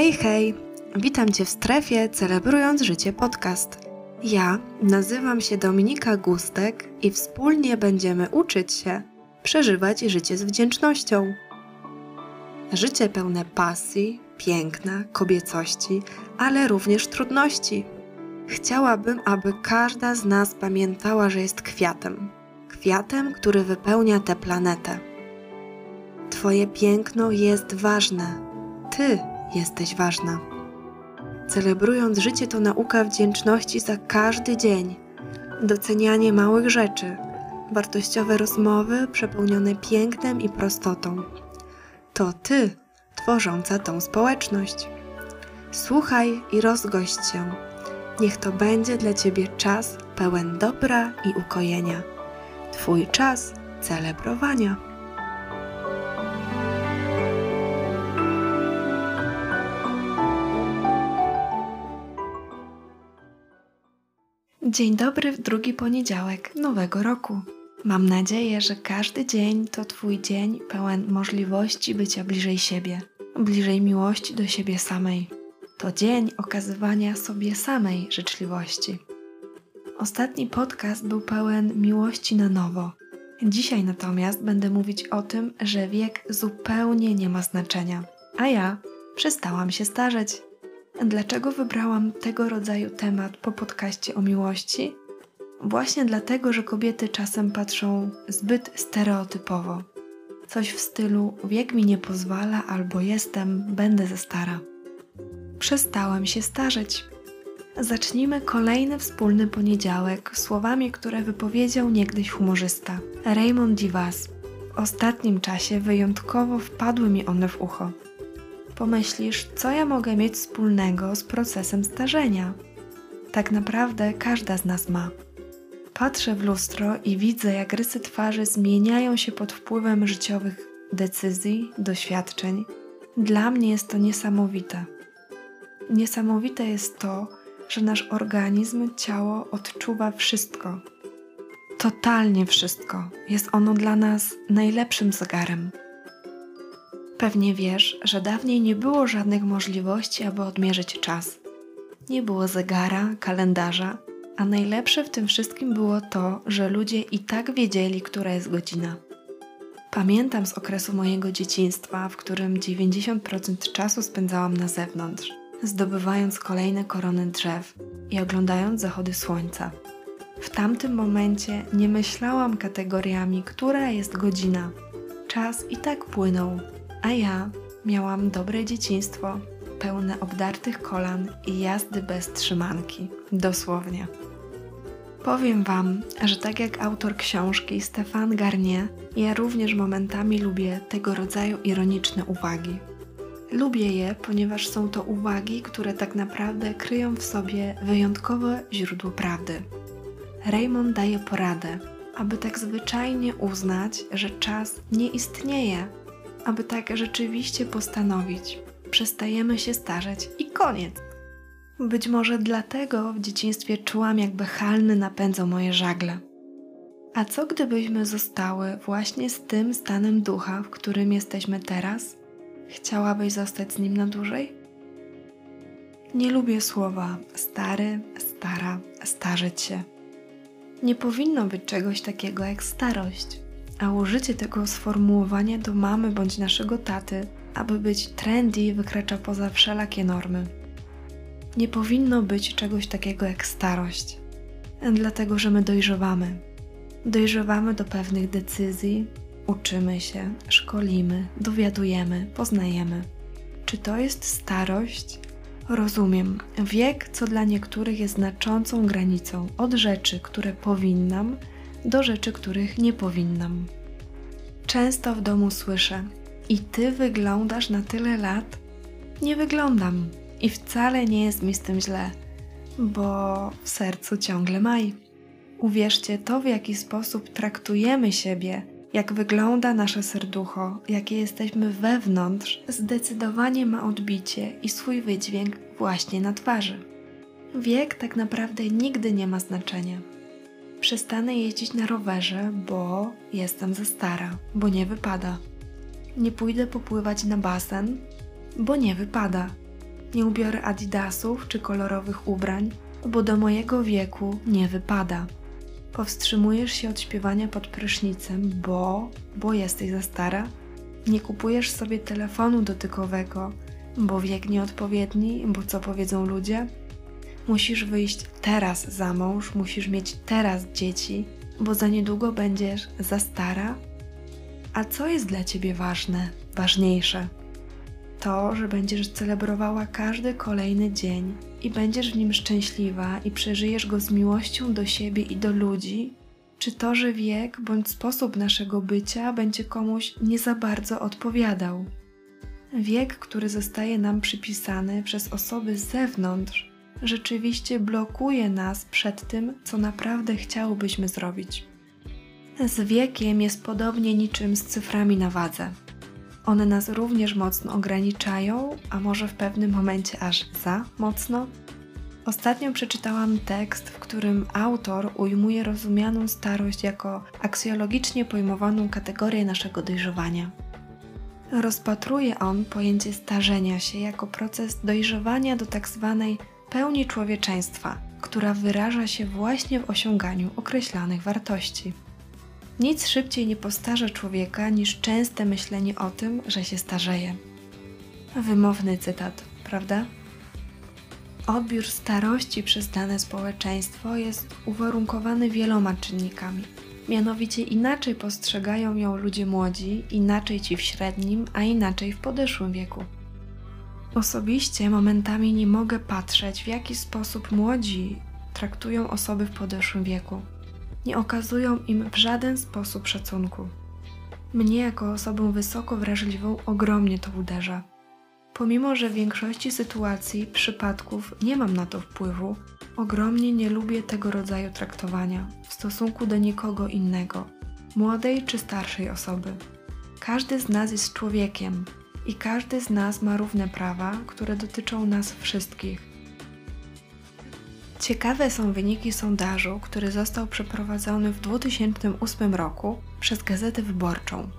Hej, hej! Witam Cię w strefie Celebrując Życie Podcast. Ja nazywam się Dominika Gustek i wspólnie będziemy uczyć się przeżywać życie z wdzięcznością. Życie pełne pasji, piękna, kobiecości, ale również trudności. Chciałabym, aby każda z nas pamiętała, że jest kwiatem. Kwiatem, który wypełnia tę planetę. Twoje piękno jest ważne. Ty jesteś ważna. Celebrując życie to nauka wdzięczności za każdy dzień, docenianie małych rzeczy, wartościowe rozmowy przepełnione pięknem i prostotą. To ty, tworząca tą społeczność. Słuchaj i rozgość się. Niech to będzie dla ciebie czas pełen dobra i ukojenia. Twój czas celebrowania. Dzień dobry w drugi poniedziałek nowego roku. Mam nadzieję, że każdy dzień to Twój dzień pełen możliwości bycia bliżej siebie, bliżej miłości do siebie samej. To dzień okazywania sobie samej życzliwości. Ostatni podcast był pełen miłości na nowo. Dzisiaj natomiast będę mówić o tym, że wiek zupełnie nie ma znaczenia, a ja przestałam się starzeć. Dlaczego wybrałam tego rodzaju temat po podcaście o miłości? Właśnie dlatego, że kobiety czasem patrzą zbyt stereotypowo. Coś w stylu wiek mi nie pozwala albo jestem, będę ze stara. Przestałem się starzeć. Zacznijmy kolejny wspólny poniedziałek słowami, które wypowiedział niegdyś humorzysta Raymond Divas. W ostatnim czasie wyjątkowo wpadły mi one w ucho pomyślisz, co ja mogę mieć wspólnego z procesem starzenia. Tak naprawdę każda z nas ma. Patrzę w lustro i widzę, jak rysy twarzy zmieniają się pod wpływem życiowych decyzji, doświadczeń. Dla mnie jest to niesamowite. Niesamowite jest to, że nasz organizm, ciało odczuwa wszystko. Totalnie wszystko. Jest ono dla nas najlepszym zegarem. Pewnie wiesz, że dawniej nie było żadnych możliwości, aby odmierzyć czas. Nie było zegara, kalendarza, a najlepsze w tym wszystkim było to, że ludzie i tak wiedzieli, która jest godzina. Pamiętam z okresu mojego dzieciństwa, w którym 90% czasu spędzałam na zewnątrz, zdobywając kolejne korony drzew i oglądając zachody słońca. W tamtym momencie nie myślałam kategoriami, która jest godzina. Czas i tak płynął, a ja miałam dobre dzieciństwo, pełne obdartych kolan i jazdy bez trzymanki. Dosłownie. Powiem Wam, że tak jak autor książki Stefan Garnier, ja również momentami lubię tego rodzaju ironiczne uwagi. Lubię je, ponieważ są to uwagi, które tak naprawdę kryją w sobie wyjątkowe źródło prawdy. Raymond daje poradę, aby tak zwyczajnie uznać, że czas nie istnieje, aby tak rzeczywiście postanowić. Przestajemy się starzeć i koniec. Być może dlatego w dzieciństwie czułam, jakby halny napędzał moje żagle. A co gdybyśmy zostały właśnie z tym stanem ducha, w którym jesteśmy teraz? Chciałabyś zostać z nim na dłużej? Nie lubię słowa stary, stara, starzeć się. Nie powinno być czegoś takiego jak starość a użycie tego sformułowania do mamy bądź naszego taty, aby być trendy, wykracza poza wszelakie normy. Nie powinno być czegoś takiego jak starość, dlatego że my dojrzewamy. Dojrzewamy do pewnych decyzji, uczymy się, szkolimy, dowiadujemy, poznajemy. Czy to jest starość? Rozumiem. Wiek, co dla niektórych jest znaczącą granicą od rzeczy, które powinnam, do rzeczy, których nie powinnam. Często w domu słyszę: I ty wyglądasz na tyle lat? Nie wyglądam i wcale nie jest mi z tym źle, bo w sercu ciągle maj. Uwierzcie, to w jaki sposób traktujemy siebie, jak wygląda nasze serducho, jakie jesteśmy wewnątrz, zdecydowanie ma odbicie i swój wydźwięk właśnie na twarzy. Wiek tak naprawdę nigdy nie ma znaczenia Przestanę jeździć na rowerze, bo jestem za stara, bo nie wypada. Nie pójdę popływać na basen, bo nie wypada. Nie ubiorę adidasów czy kolorowych ubrań, bo do mojego wieku nie wypada. Powstrzymujesz się od śpiewania pod prysznicem, bo, bo jesteś za stara. Nie kupujesz sobie telefonu dotykowego, bo wiek nieodpowiedni, bo co powiedzą ludzie. Musisz wyjść teraz za mąż, musisz mieć teraz dzieci, bo za niedługo będziesz za stara. A co jest dla ciebie ważne, ważniejsze? To, że będziesz celebrowała każdy kolejny dzień i będziesz w nim szczęśliwa i przeżyjesz go z miłością do siebie i do ludzi, czy to, że wiek bądź sposób naszego bycia będzie komuś nie za bardzo odpowiadał. Wiek, który zostaje nam przypisany przez osoby z zewnątrz, rzeczywiście blokuje nas przed tym, co naprawdę chciałbyśmy zrobić. Z wiekiem jest podobnie niczym z cyframi na wadze. One nas również mocno ograniczają, a może w pewnym momencie aż za mocno. Ostatnio przeczytałam tekst, w którym autor ujmuje rozumianą starość jako aksjologicznie pojmowaną kategorię naszego dojrzewania. Rozpatruje on pojęcie starzenia się jako proces dojrzewania do. Tak pełni człowieczeństwa, która wyraża się właśnie w osiąganiu określanych wartości. Nic szybciej nie postarza człowieka niż częste myślenie o tym, że się starzeje. Wymowny cytat, prawda? Odbiór starości przez dane społeczeństwo jest uwarunkowany wieloma czynnikami. Mianowicie inaczej postrzegają ją ludzie młodzi, inaczej ci w średnim, a inaczej w podeszłym wieku. Osobiście momentami nie mogę patrzeć, w jaki sposób młodzi traktują osoby w podeszłym wieku nie okazują im w żaden sposób szacunku. Mnie, jako osobę wysoko wrażliwą, ogromnie to uderza. Pomimo, że w większości sytuacji, przypadków nie mam na to wpływu, ogromnie nie lubię tego rodzaju traktowania w stosunku do nikogo innego, młodej czy starszej osoby. Każdy z nas jest człowiekiem i każdy z nas ma równe prawa, które dotyczą nas wszystkich. Ciekawe są wyniki sondażu, który został przeprowadzony w 2008 roku przez Gazetę Wyborczą.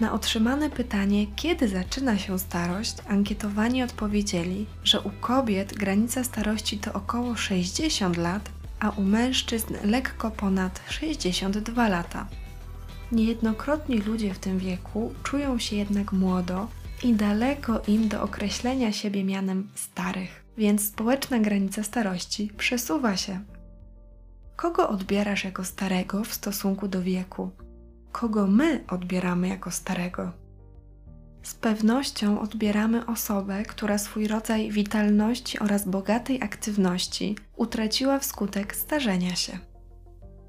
Na otrzymane pytanie, kiedy zaczyna się starość, ankietowani odpowiedzieli, że u kobiet granica starości to około 60 lat, a u mężczyzn lekko ponad 62 lata. Niejednokrotni ludzie w tym wieku czują się jednak młodo i daleko im do określenia siebie mianem starych więc społeczna granica starości przesuwa się. Kogo odbierasz jako starego w stosunku do wieku? Kogo my odbieramy jako starego? Z pewnością odbieramy osobę, która swój rodzaj witalności oraz bogatej aktywności utraciła wskutek starzenia się.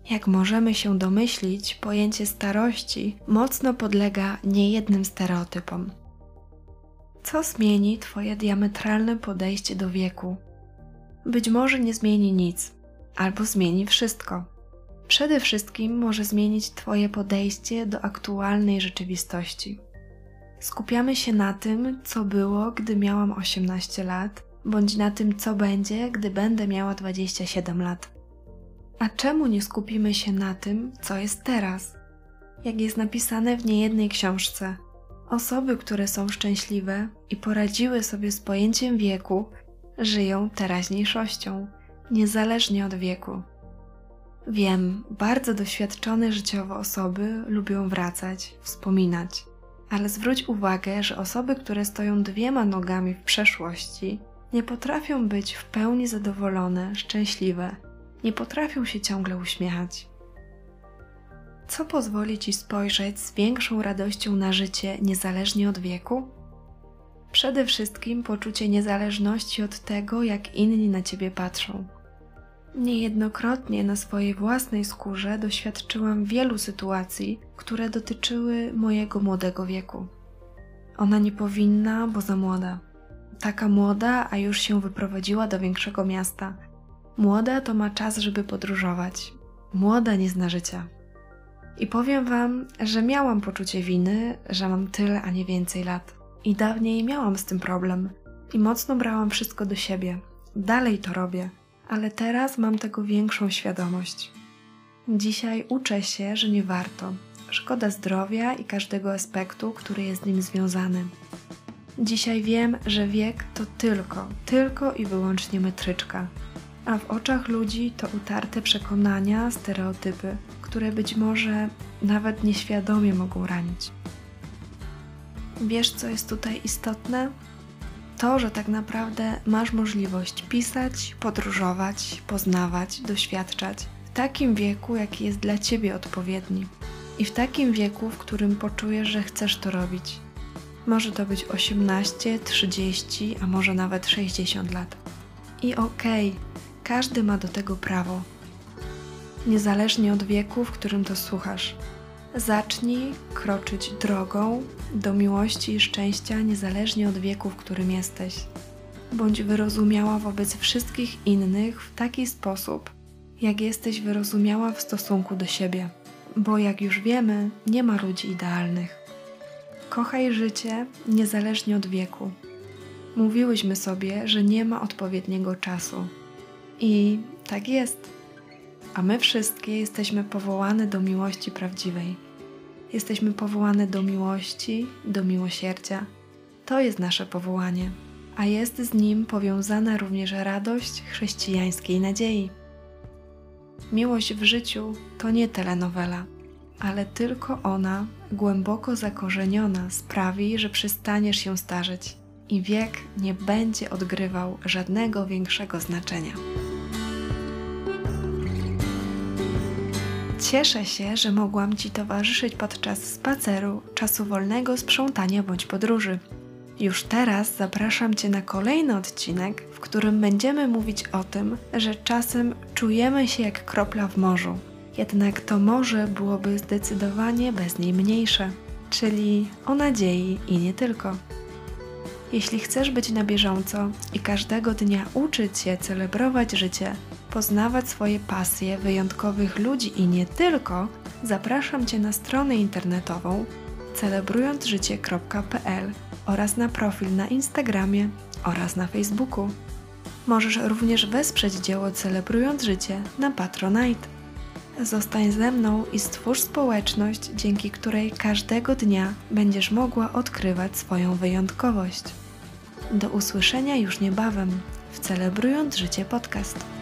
Jak możemy się domyślić, pojęcie starości mocno podlega niejednym stereotypom. Co zmieni Twoje diametralne podejście do wieku? Być może nie zmieni nic, albo zmieni wszystko. Przede wszystkim może zmienić Twoje podejście do aktualnej rzeczywistości. Skupiamy się na tym, co było, gdy miałam 18 lat, bądź na tym, co będzie, gdy będę miała 27 lat. A czemu nie skupimy się na tym, co jest teraz? Jak jest napisane w niejednej książce, Osoby, które są szczęśliwe i poradziły sobie z pojęciem wieku, żyją teraźniejszością, niezależnie od wieku. Wiem, bardzo doświadczone życiowo osoby lubią wracać, wspominać, ale zwróć uwagę, że osoby, które stoją dwiema nogami w przeszłości, nie potrafią być w pełni zadowolone, szczęśliwe, nie potrafią się ciągle uśmiechać co pozwoli ci spojrzeć z większą radością na życie niezależnie od wieku? Przede wszystkim poczucie niezależności od tego, jak inni na ciebie patrzą. Niejednokrotnie na swojej własnej skórze doświadczyłam wielu sytuacji, które dotyczyły mojego młodego wieku. Ona nie powinna, bo za młoda. Taka młoda, a już się wyprowadziła do większego miasta. Młoda to ma czas, żeby podróżować. Młoda nie zna życia. I powiem Wam, że miałam poczucie winy, że mam tyle, a nie więcej lat. I dawniej miałam z tym problem. I mocno brałam wszystko do siebie. Dalej to robię, ale teraz mam tego większą świadomość. Dzisiaj uczę się, że nie warto. Szkoda zdrowia i każdego aspektu, który jest z nim związany. Dzisiaj wiem, że wiek to tylko, tylko i wyłącznie metryczka, a w oczach ludzi to utarte przekonania, stereotypy, które być może nawet nieświadomie mogą ranić. Wiesz, co jest tutaj istotne? To, że tak naprawdę masz możliwość pisać, podróżować, poznawać, doświadczać w takim wieku, jaki jest dla ciebie odpowiedni i w takim wieku, w którym poczujesz, że chcesz to robić. Może to być 18, 30, a może nawet 60 lat. I okej, okay, każdy ma do tego prawo. Niezależnie od wieku, w którym to słuchasz. Zacznij kroczyć drogą do miłości i szczęścia niezależnie od wieku, w którym jesteś. Bądź wyrozumiała wobec wszystkich innych w taki sposób, jak jesteś wyrozumiała w stosunku do siebie. Bo jak już wiemy, nie ma ludzi idealnych. Kochaj życie niezależnie od wieku. Mówiłyśmy sobie, że nie ma odpowiedniego czasu. I tak jest. A my wszystkie jesteśmy powołane do miłości prawdziwej. Jesteśmy powołane do miłości, do miłosierdzia. To jest nasze powołanie, a jest z nim powiązana również radość chrześcijańskiej nadziei. Miłość w życiu to nie telenowela, ale tylko ona, głęboko zakorzeniona, sprawi, że przestaniesz się starzeć i wiek nie będzie odgrywał żadnego większego znaczenia. Cieszę się, że mogłam Ci towarzyszyć podczas spaceru, czasu wolnego, sprzątania bądź podróży. Już teraz zapraszam Cię na kolejny odcinek, w którym będziemy mówić o tym, że czasem czujemy się jak kropla w morzu. Jednak to morze byłoby zdecydowanie bez niej mniejsze, czyli o nadziei i nie tylko. Jeśli chcesz być na bieżąco i każdego dnia uczyć się celebrować życie, poznawać swoje pasje wyjątkowych ludzi i nie tylko, zapraszam Cię na stronę internetową celebrującżycie.pl oraz na profil na Instagramie oraz na Facebooku. Możesz również wesprzeć dzieło Celebrując Życie na Patronite. Zostań ze mną i stwórz społeczność, dzięki której każdego dnia będziesz mogła odkrywać swoją wyjątkowość. Do usłyszenia już niebawem w Celebrując Życie podcast.